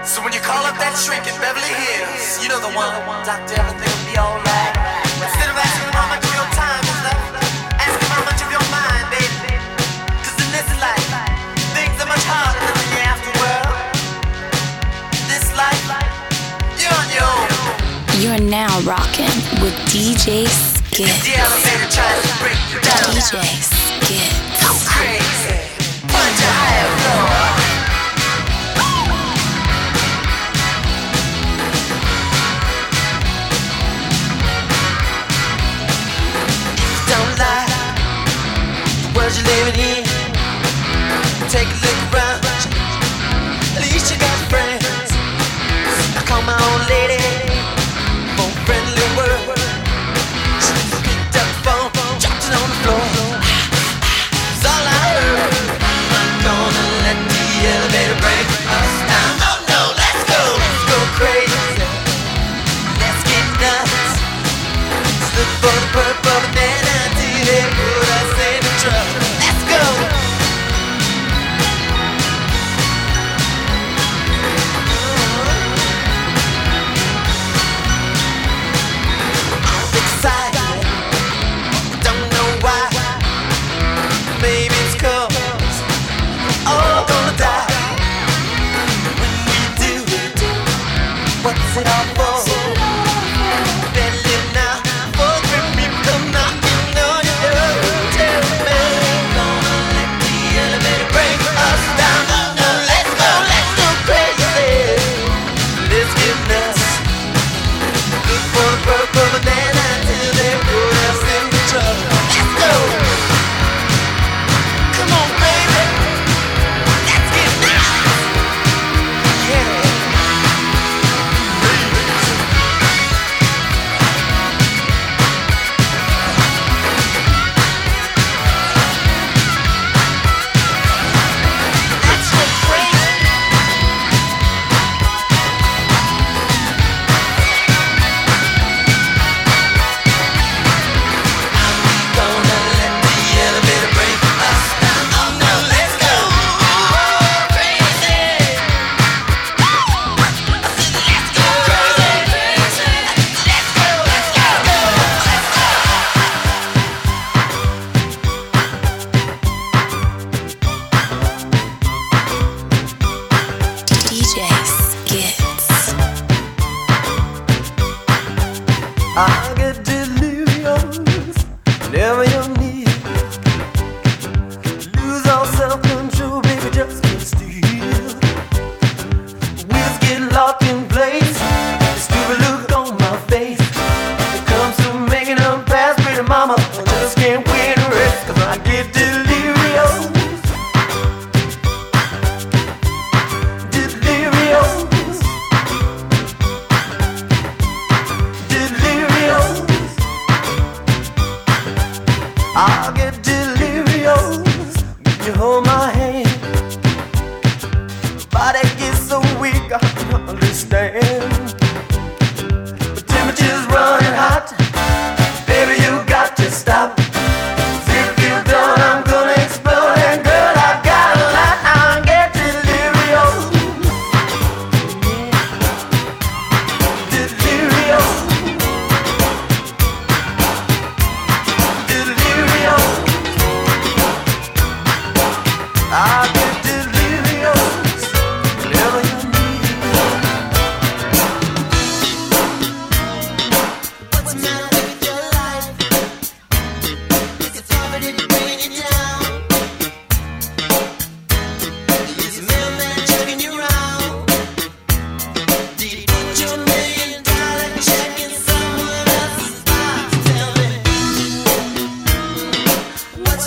So when you call up that shrink in Beverly Hills, you know the one, doctor, everything will be alright. Instead of asking how much of your time is left, ask how much of your mind, baby. Cause in this life, things are much harder than in the afterworld. This life, you're on your own. You're now rocking with DJ Skitz. The elevator tries to break you down. DJ. Go crazy. Punch a higher floor. The world you're living in. Take a look around. At least you got friends. Lady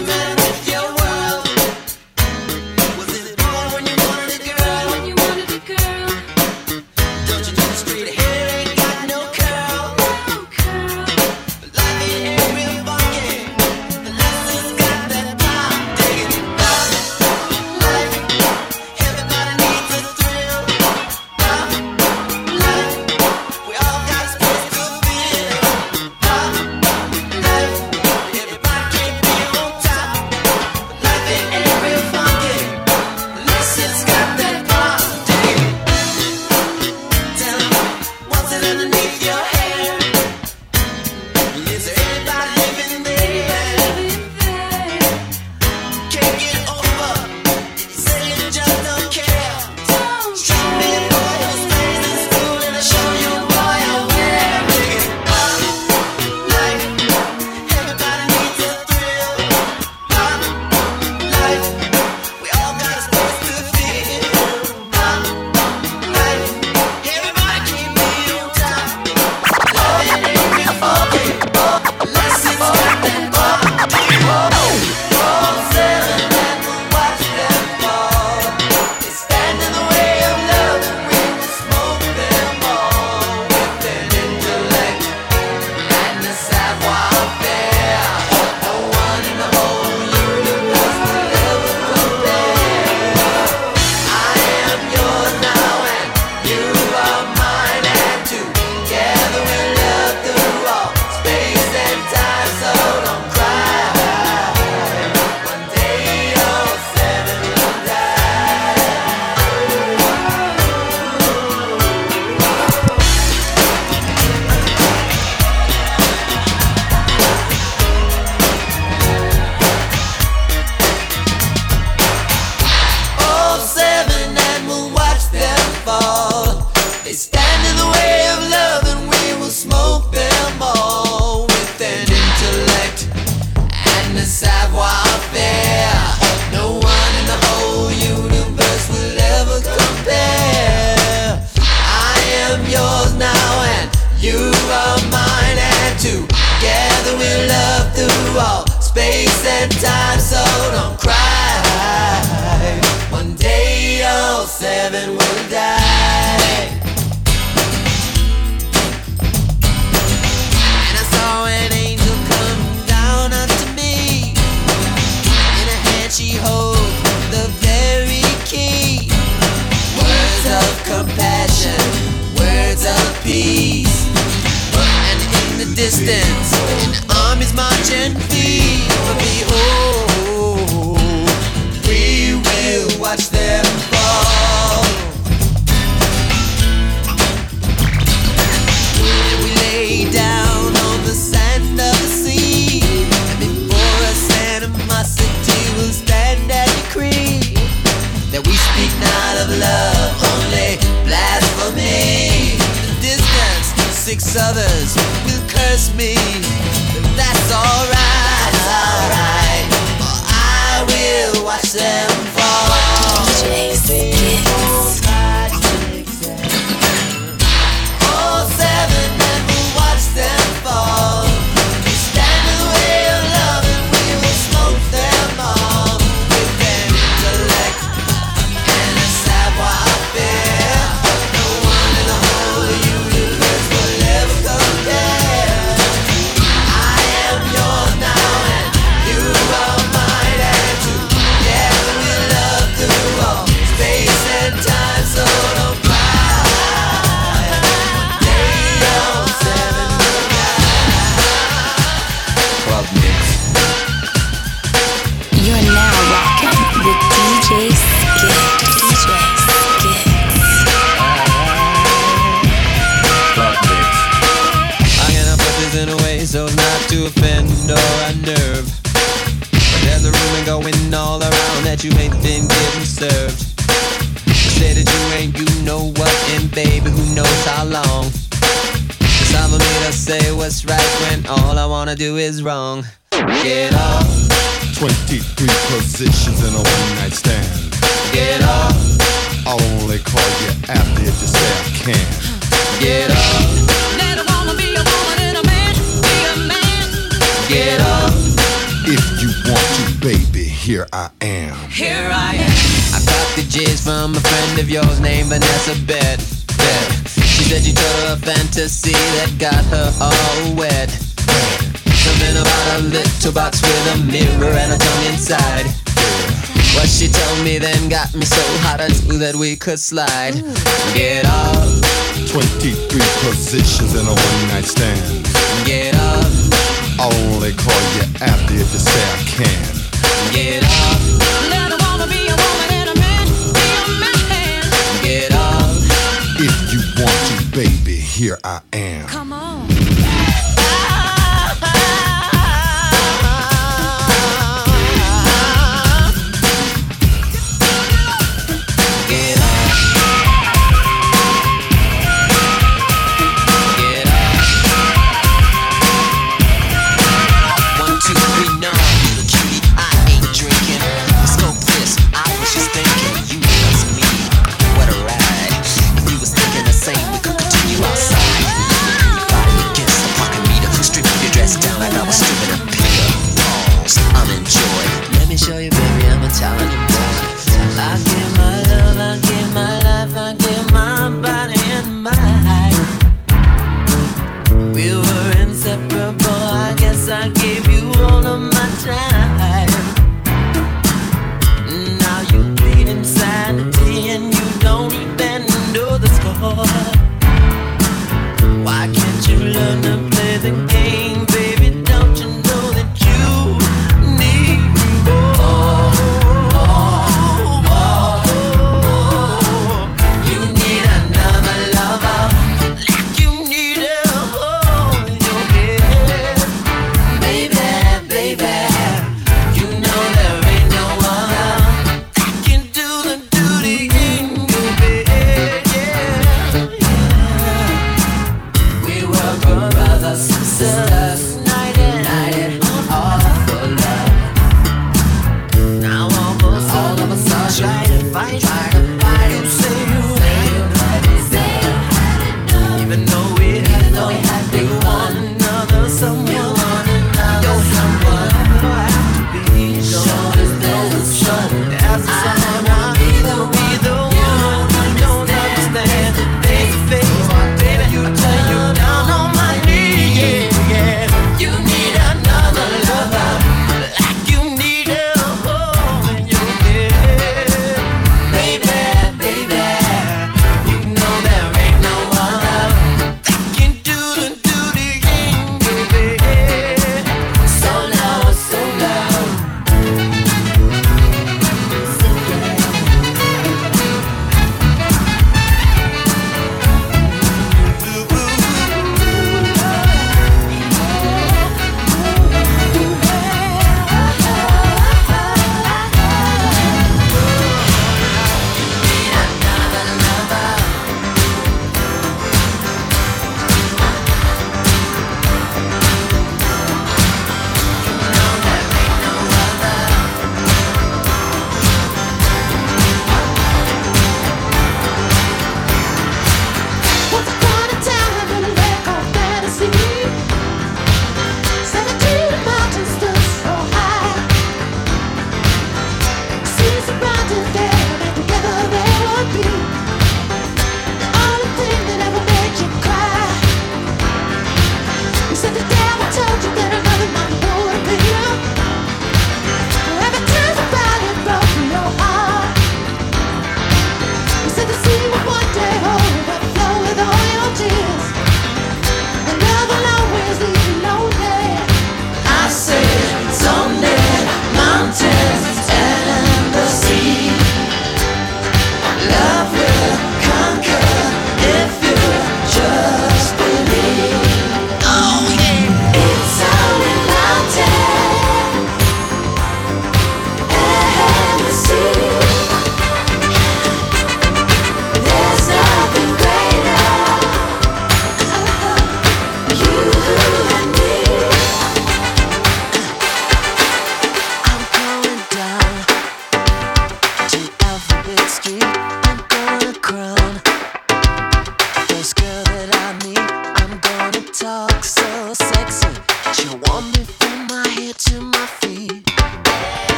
man. space and time, so don't cry. One day all seven will die. And I saw an angel come down unto me. In her hand she holds the very key. Words of compassion, words of peace. And in the distance, army's marching feet. But behold, oh, we will watch them fall. We lay down on the sand of the sea. And before us animosity will stand and decree that we speak not of love, only blasphemy. The distance, six others will curse me. That's alright, alright. I will watch them fall. Wanna do is wrong. Get up. 23 positions in a one night stand. get up. I'll only call you after if you say I can. get off, Let a woman be a woman and a man be a man. get up. If you want to, baby, here I am. Here I am. I got the jizz from a friend of yours named Vanessa Bet. Bet. She said you told her a fantasy that got her all wet. Something about a little box with a mirror and a tongue inside. What she told me then got me so hot I knew that we could slide. Get off, 23 positions in a one night stand. get off, I'll only call you after if you say I can. get up. Let a woman be a woman and a man be a man. get off. If you want to, baby, here I am. Come on.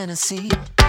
Tennessee.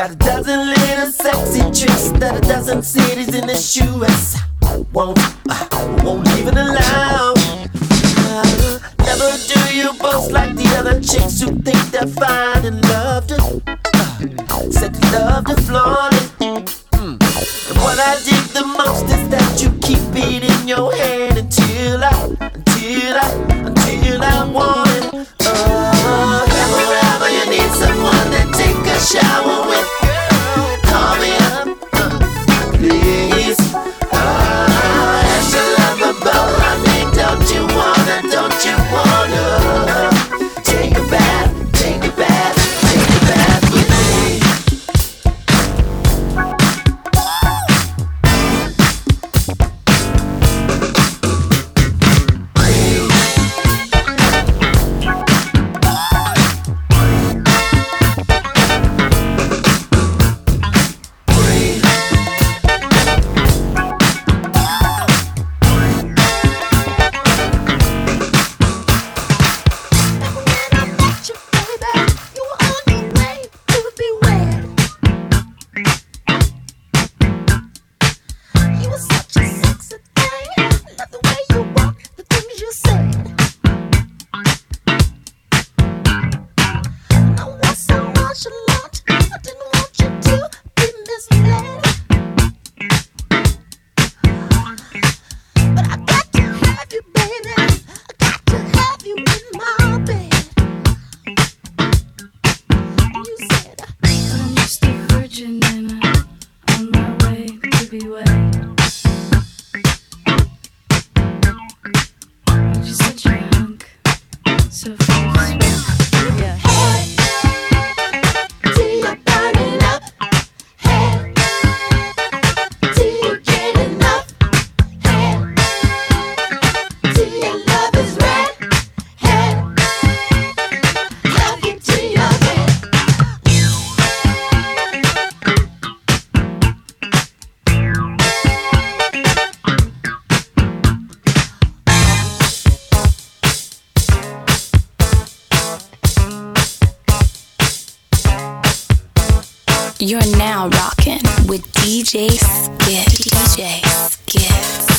Got a dozen little sexy tricks that a dozen cities in the US won't, uh, won't leave it alone. Uh, never do you boast like the other chicks who think they're fine and loved to Uh, said love to flaunt it. Mm. And what I did You're now rocking with DJ Skitz. DJ Skitz.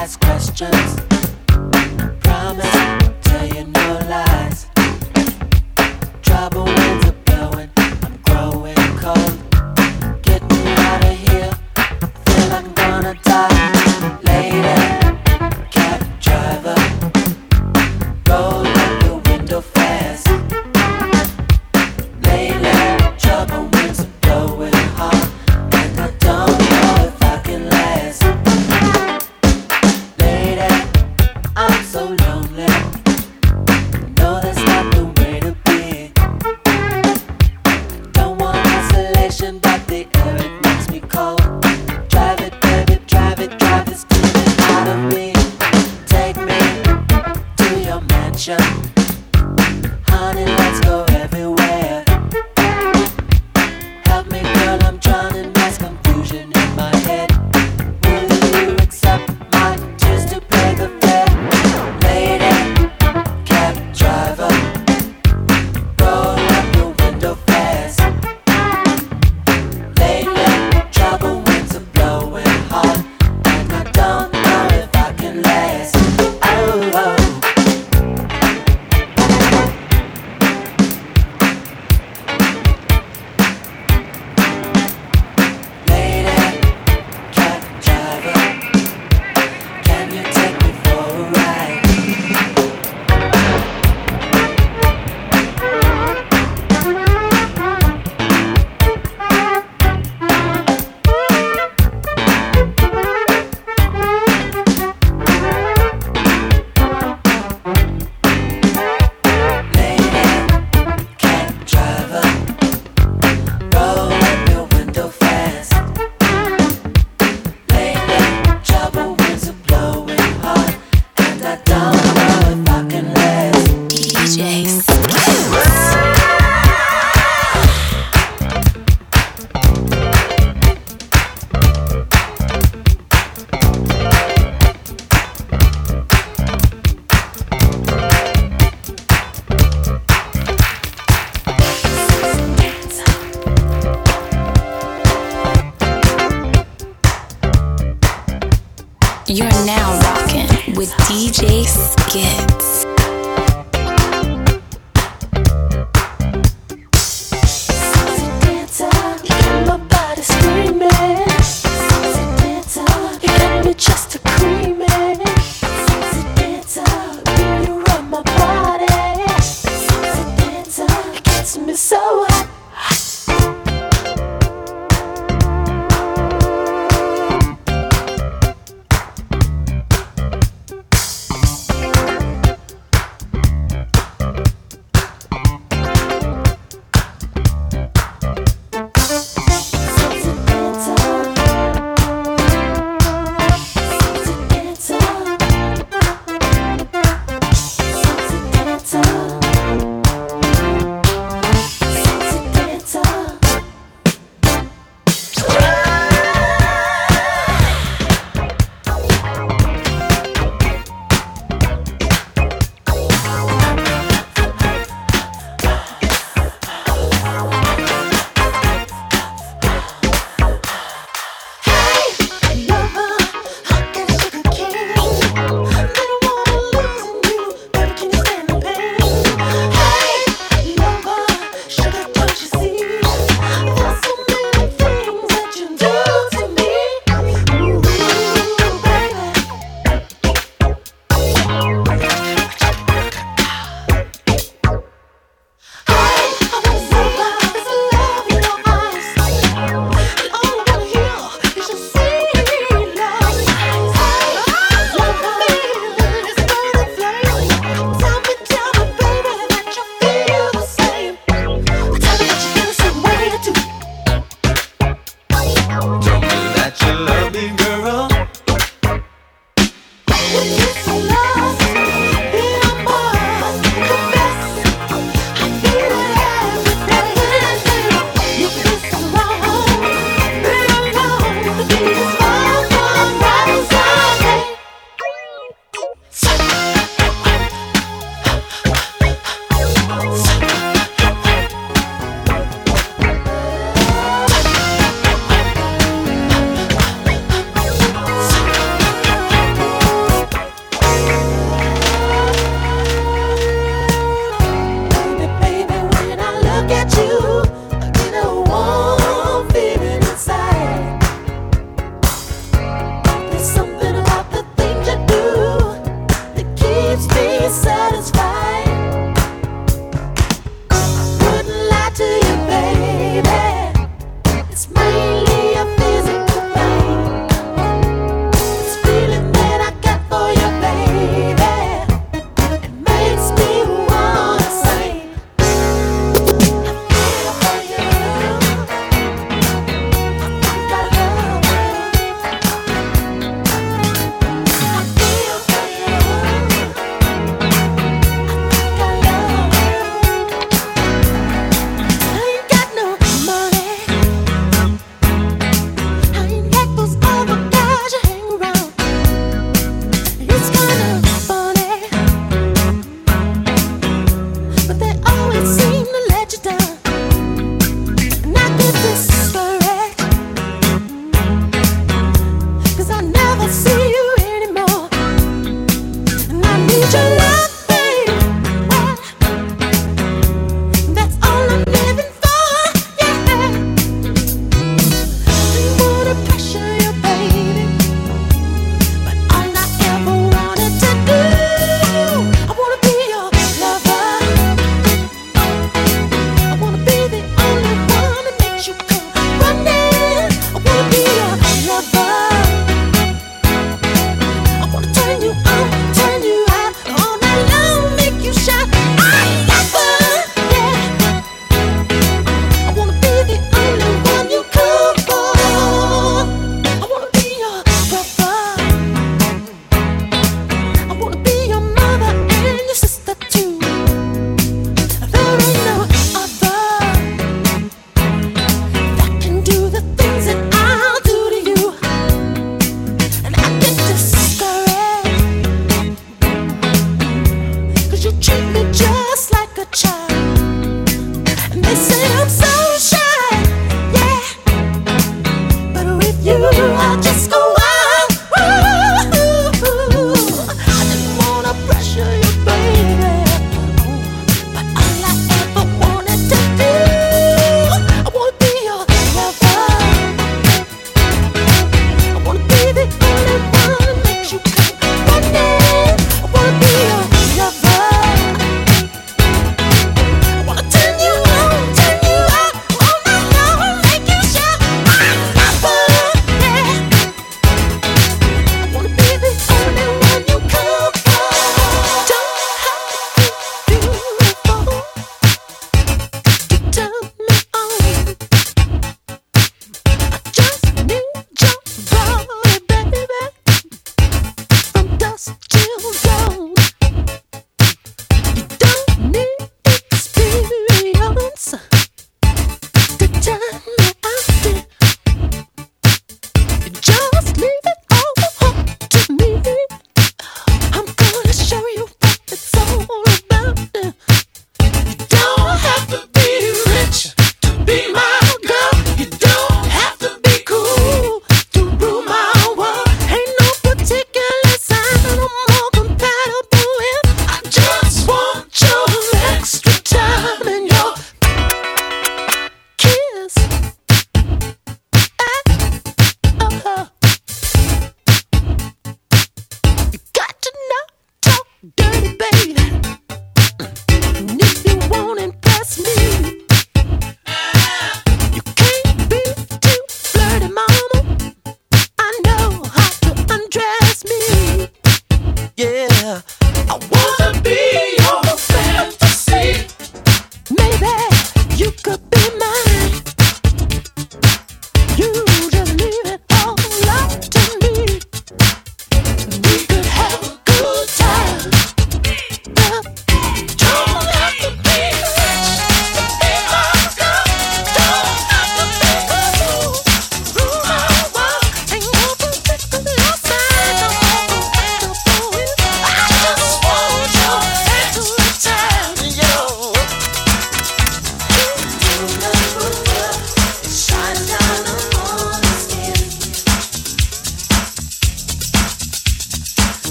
ask questions. Promise, tell you no. You're now rocking with DJ Skitz.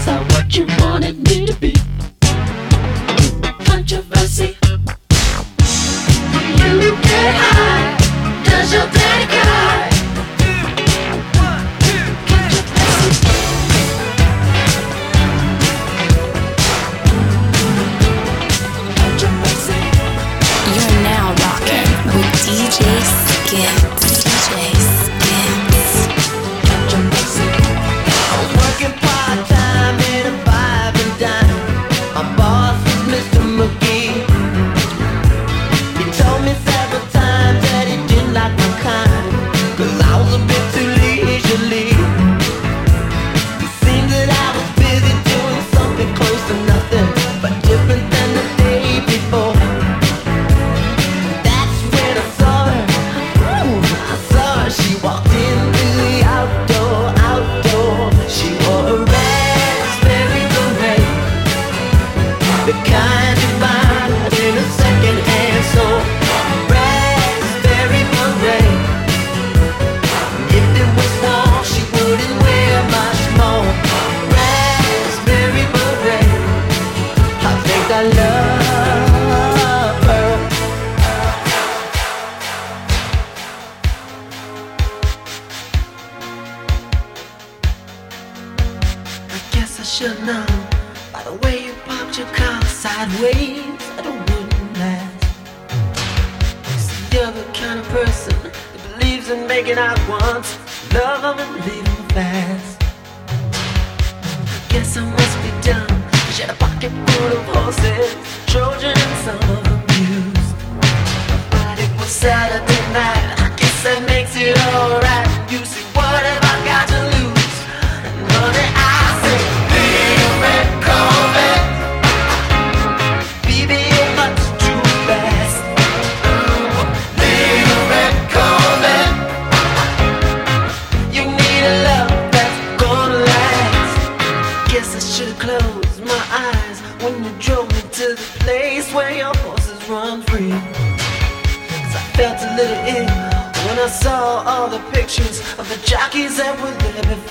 Cause I what you wanted me to be.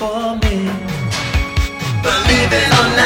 Before me. Believe it or not,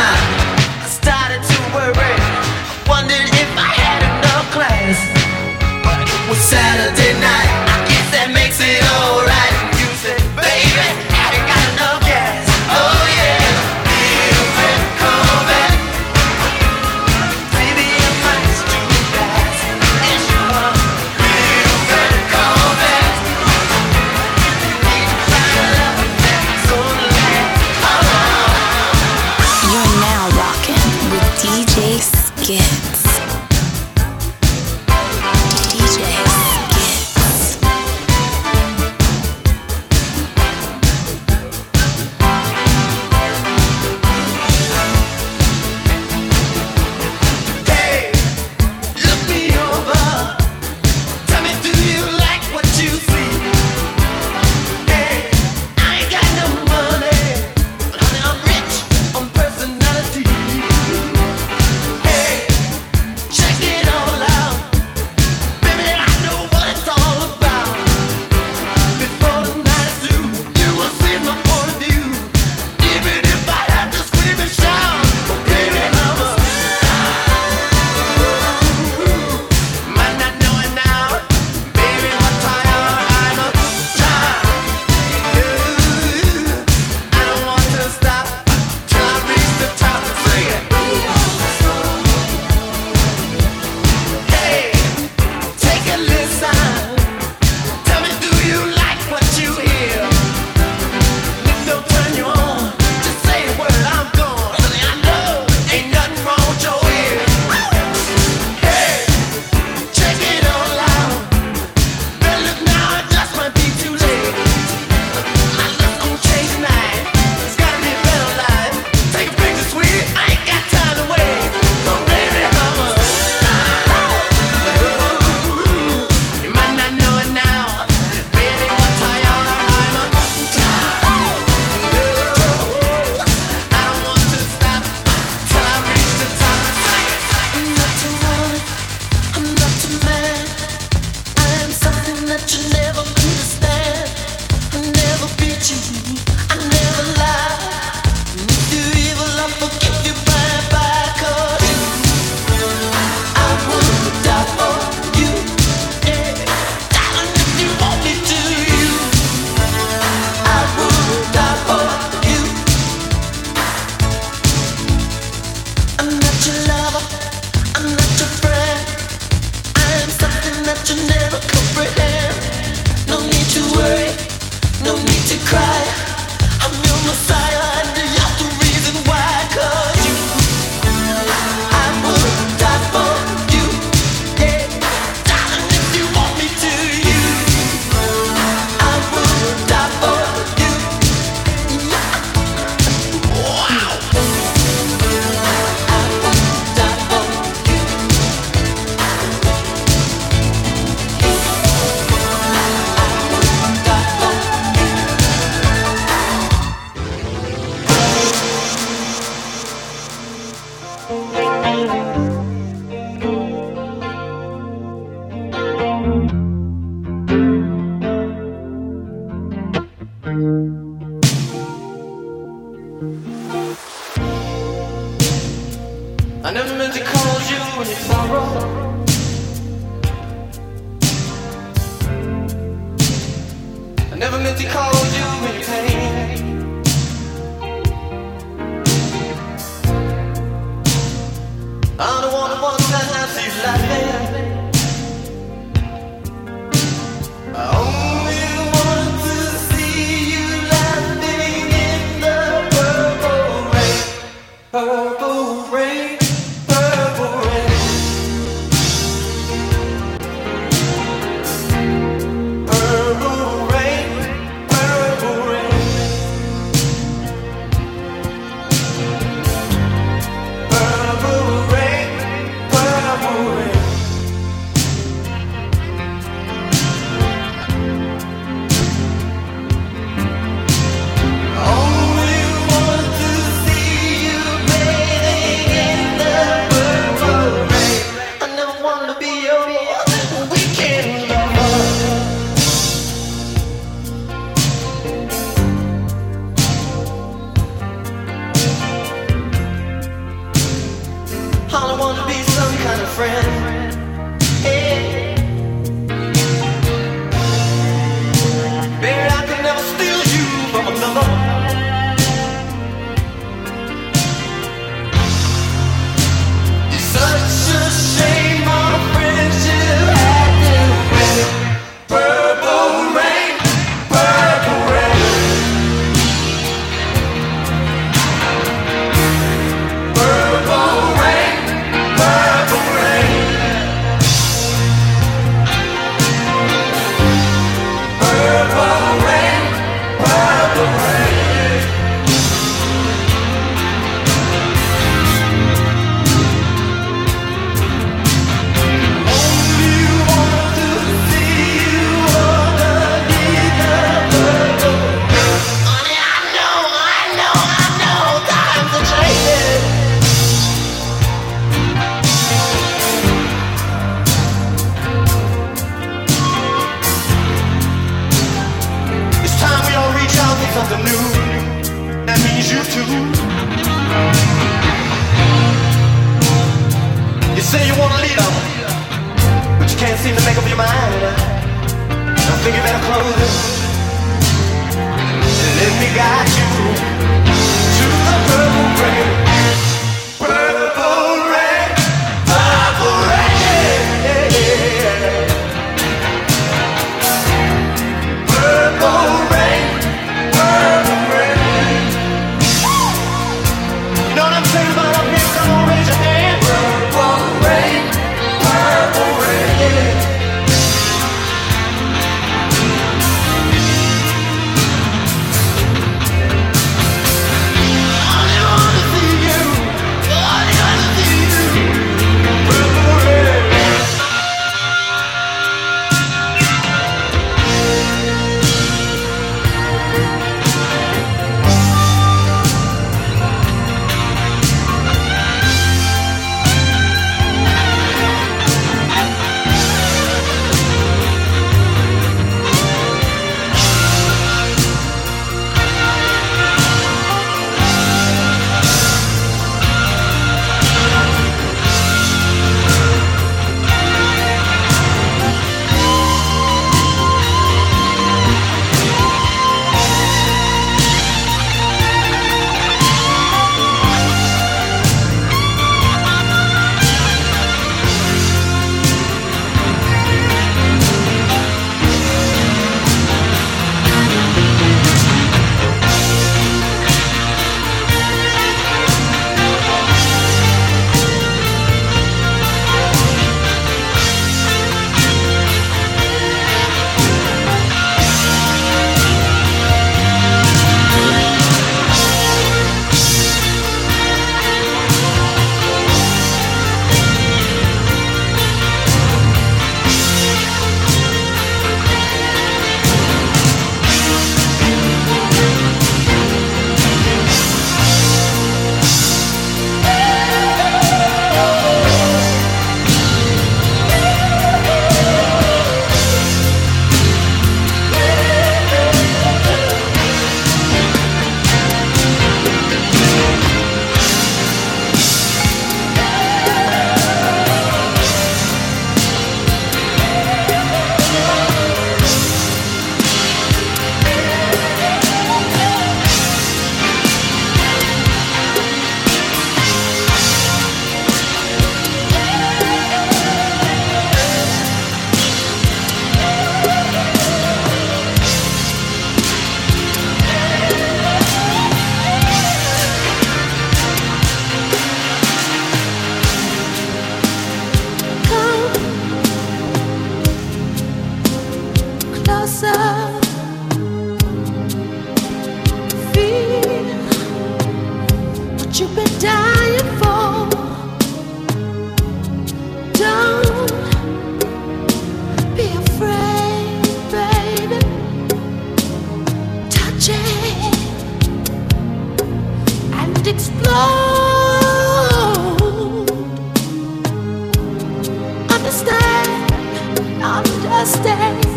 stay.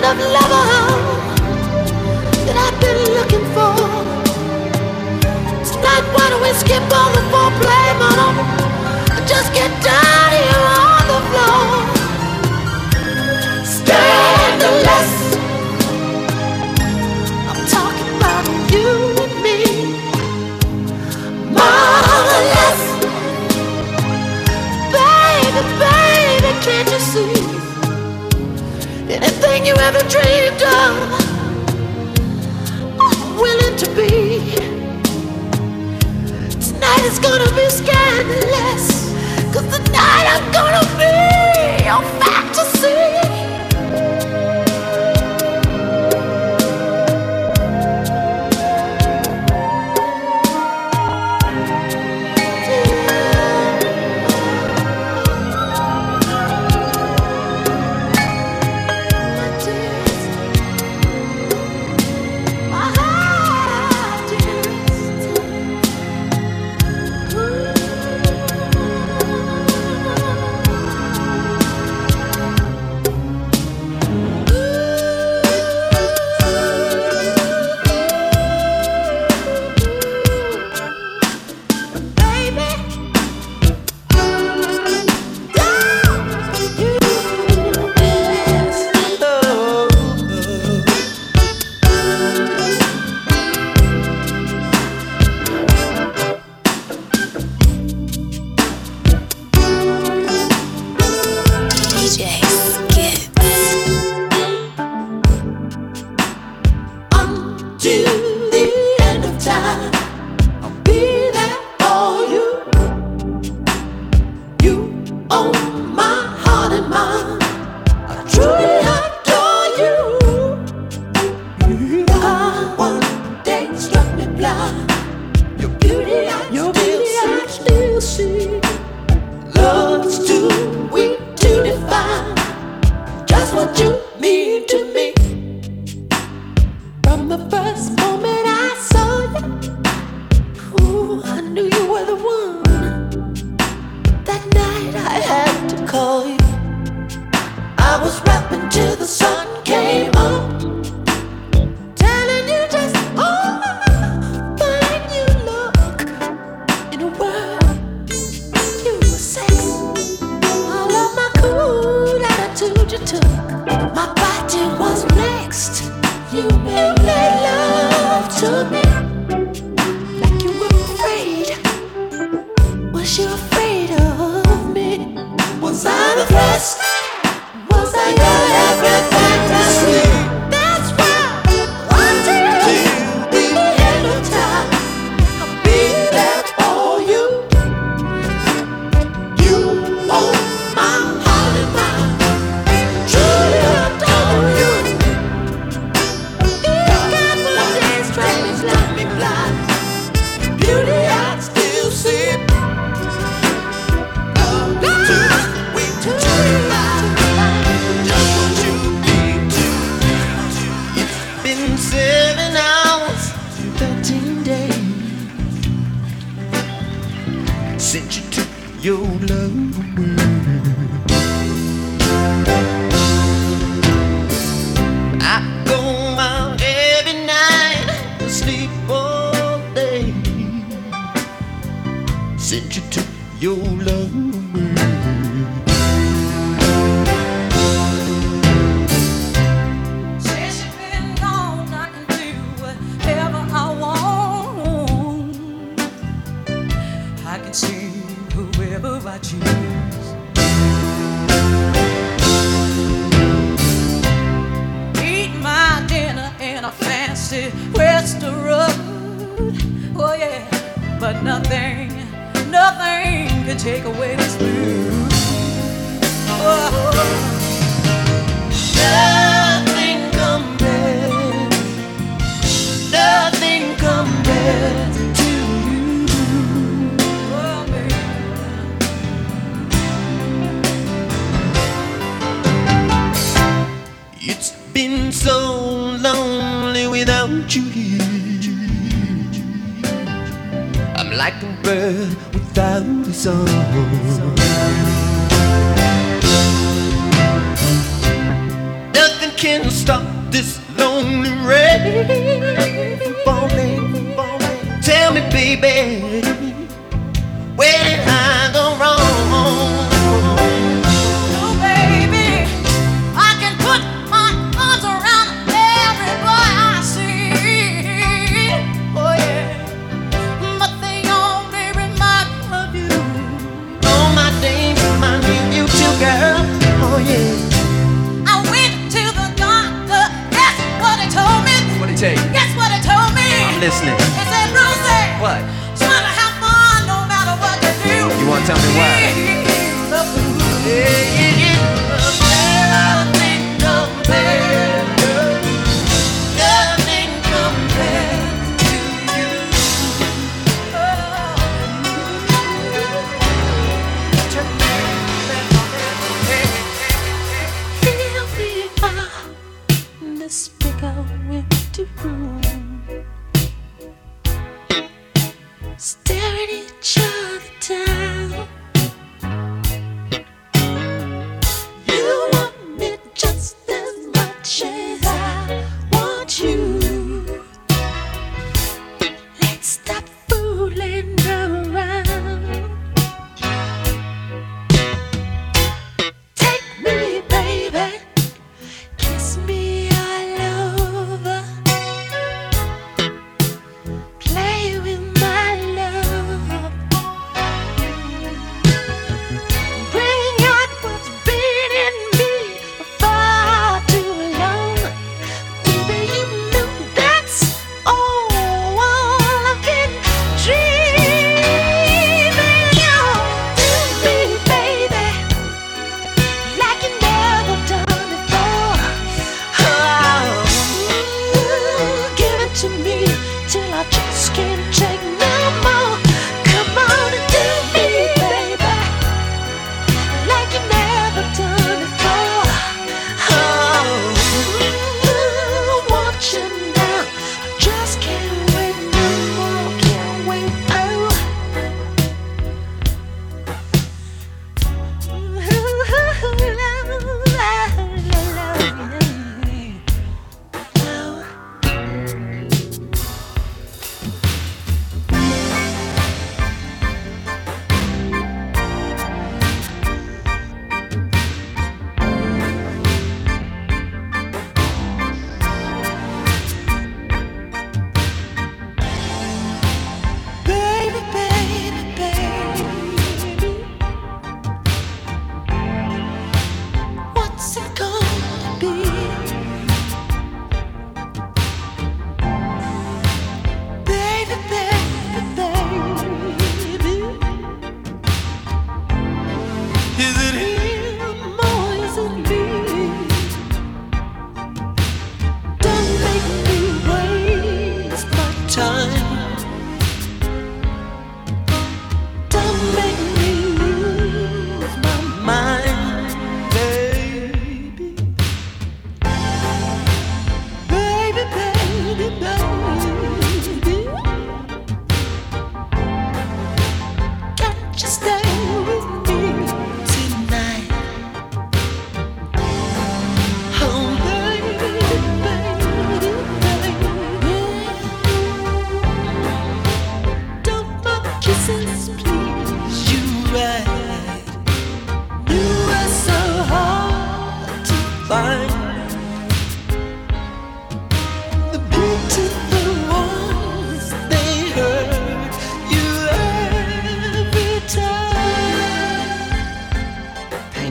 kind of lover that I've been looking for. Tonight, why don't we skip all the foreplay, mama? Um, just get down. you ever dreamed of willing to be. Tonight is gonna be scandalous. nothing, nothing can take away this blues. Oh. Nothing compares, nothing compares. to you. Oh, it's been so lonely without you. bird without a song. Nothing can stop this lonely rain from falling. Tell me, baby. listening. What? To have fun no matter what you do. You want to tell me why?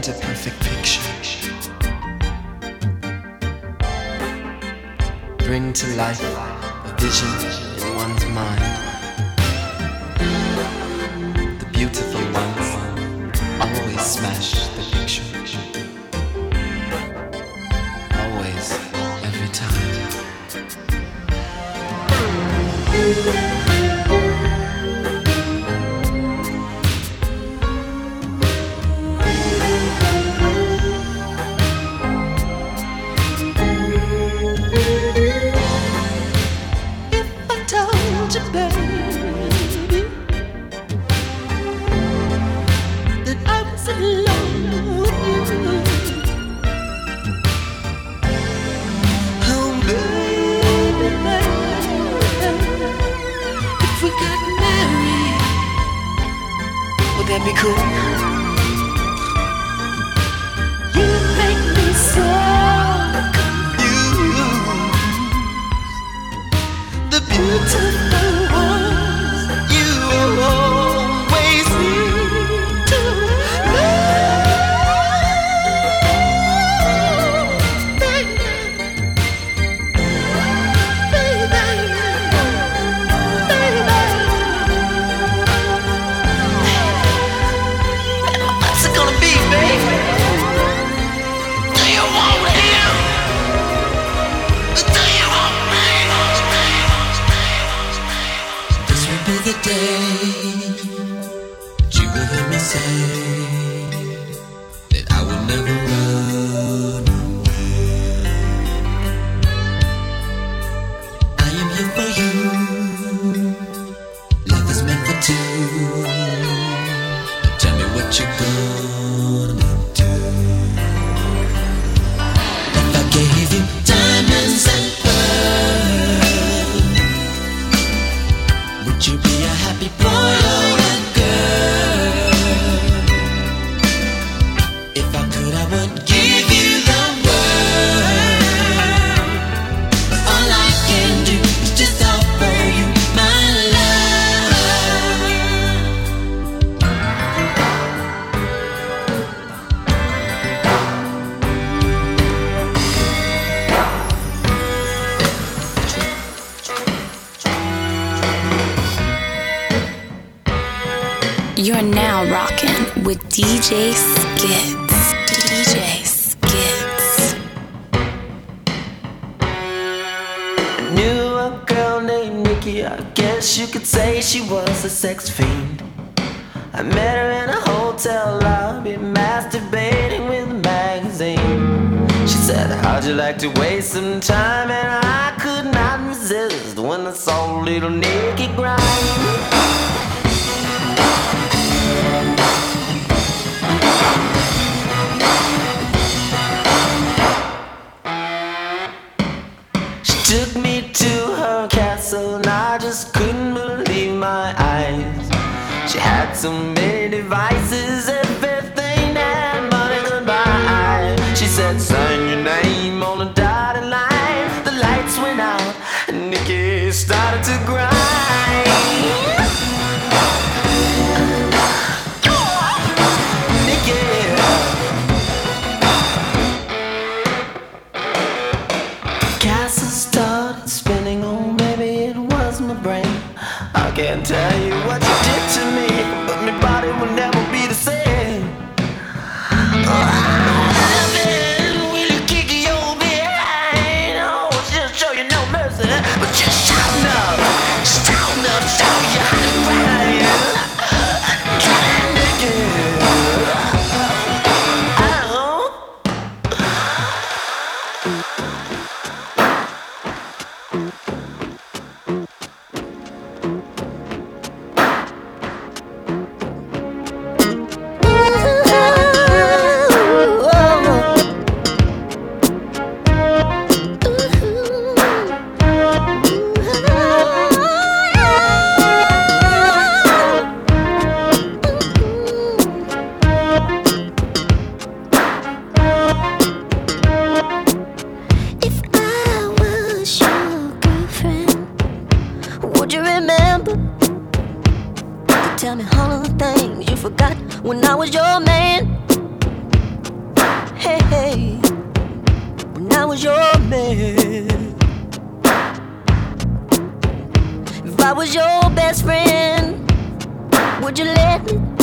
paint a perfect picture. Bring to life a vision in one's mind. The beautiful ones always smash the picture. Always, every time. DJ Skitz. DJ Skitz. I knew a girl named Nikki. I guess you could say she was a sex fiend. I met her in a hotel lobby, masturbating with a magazine. She said, How'd you like to waste some time? And I could not resist when I saw little Nikki grind. couldn't believe my eyes. She had some tell you when I was your man. Hey, hey, when I was your man. If I was your best friend, would you let me?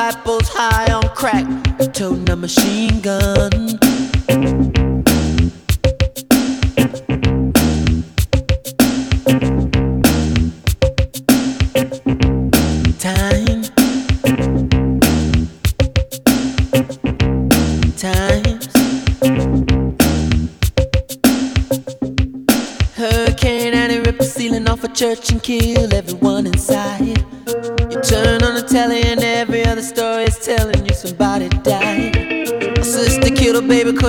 disciples high on crack, toting a machine gun. Time, times. Hurricane the ceiling off a church and kill.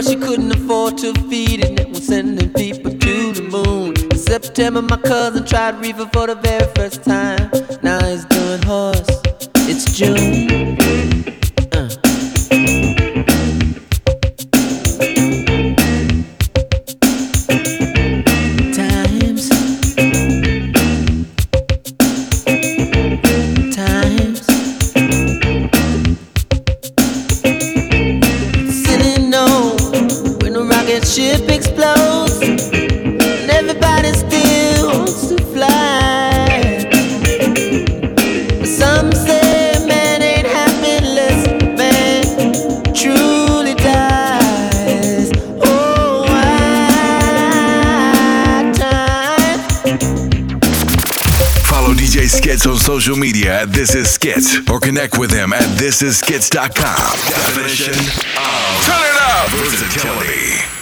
But she couldn't afford to feed it, and it was sending people to the moon. In September, my cousin tried reefer for the very first time. TexasKids.com. Definition of Turn versatility.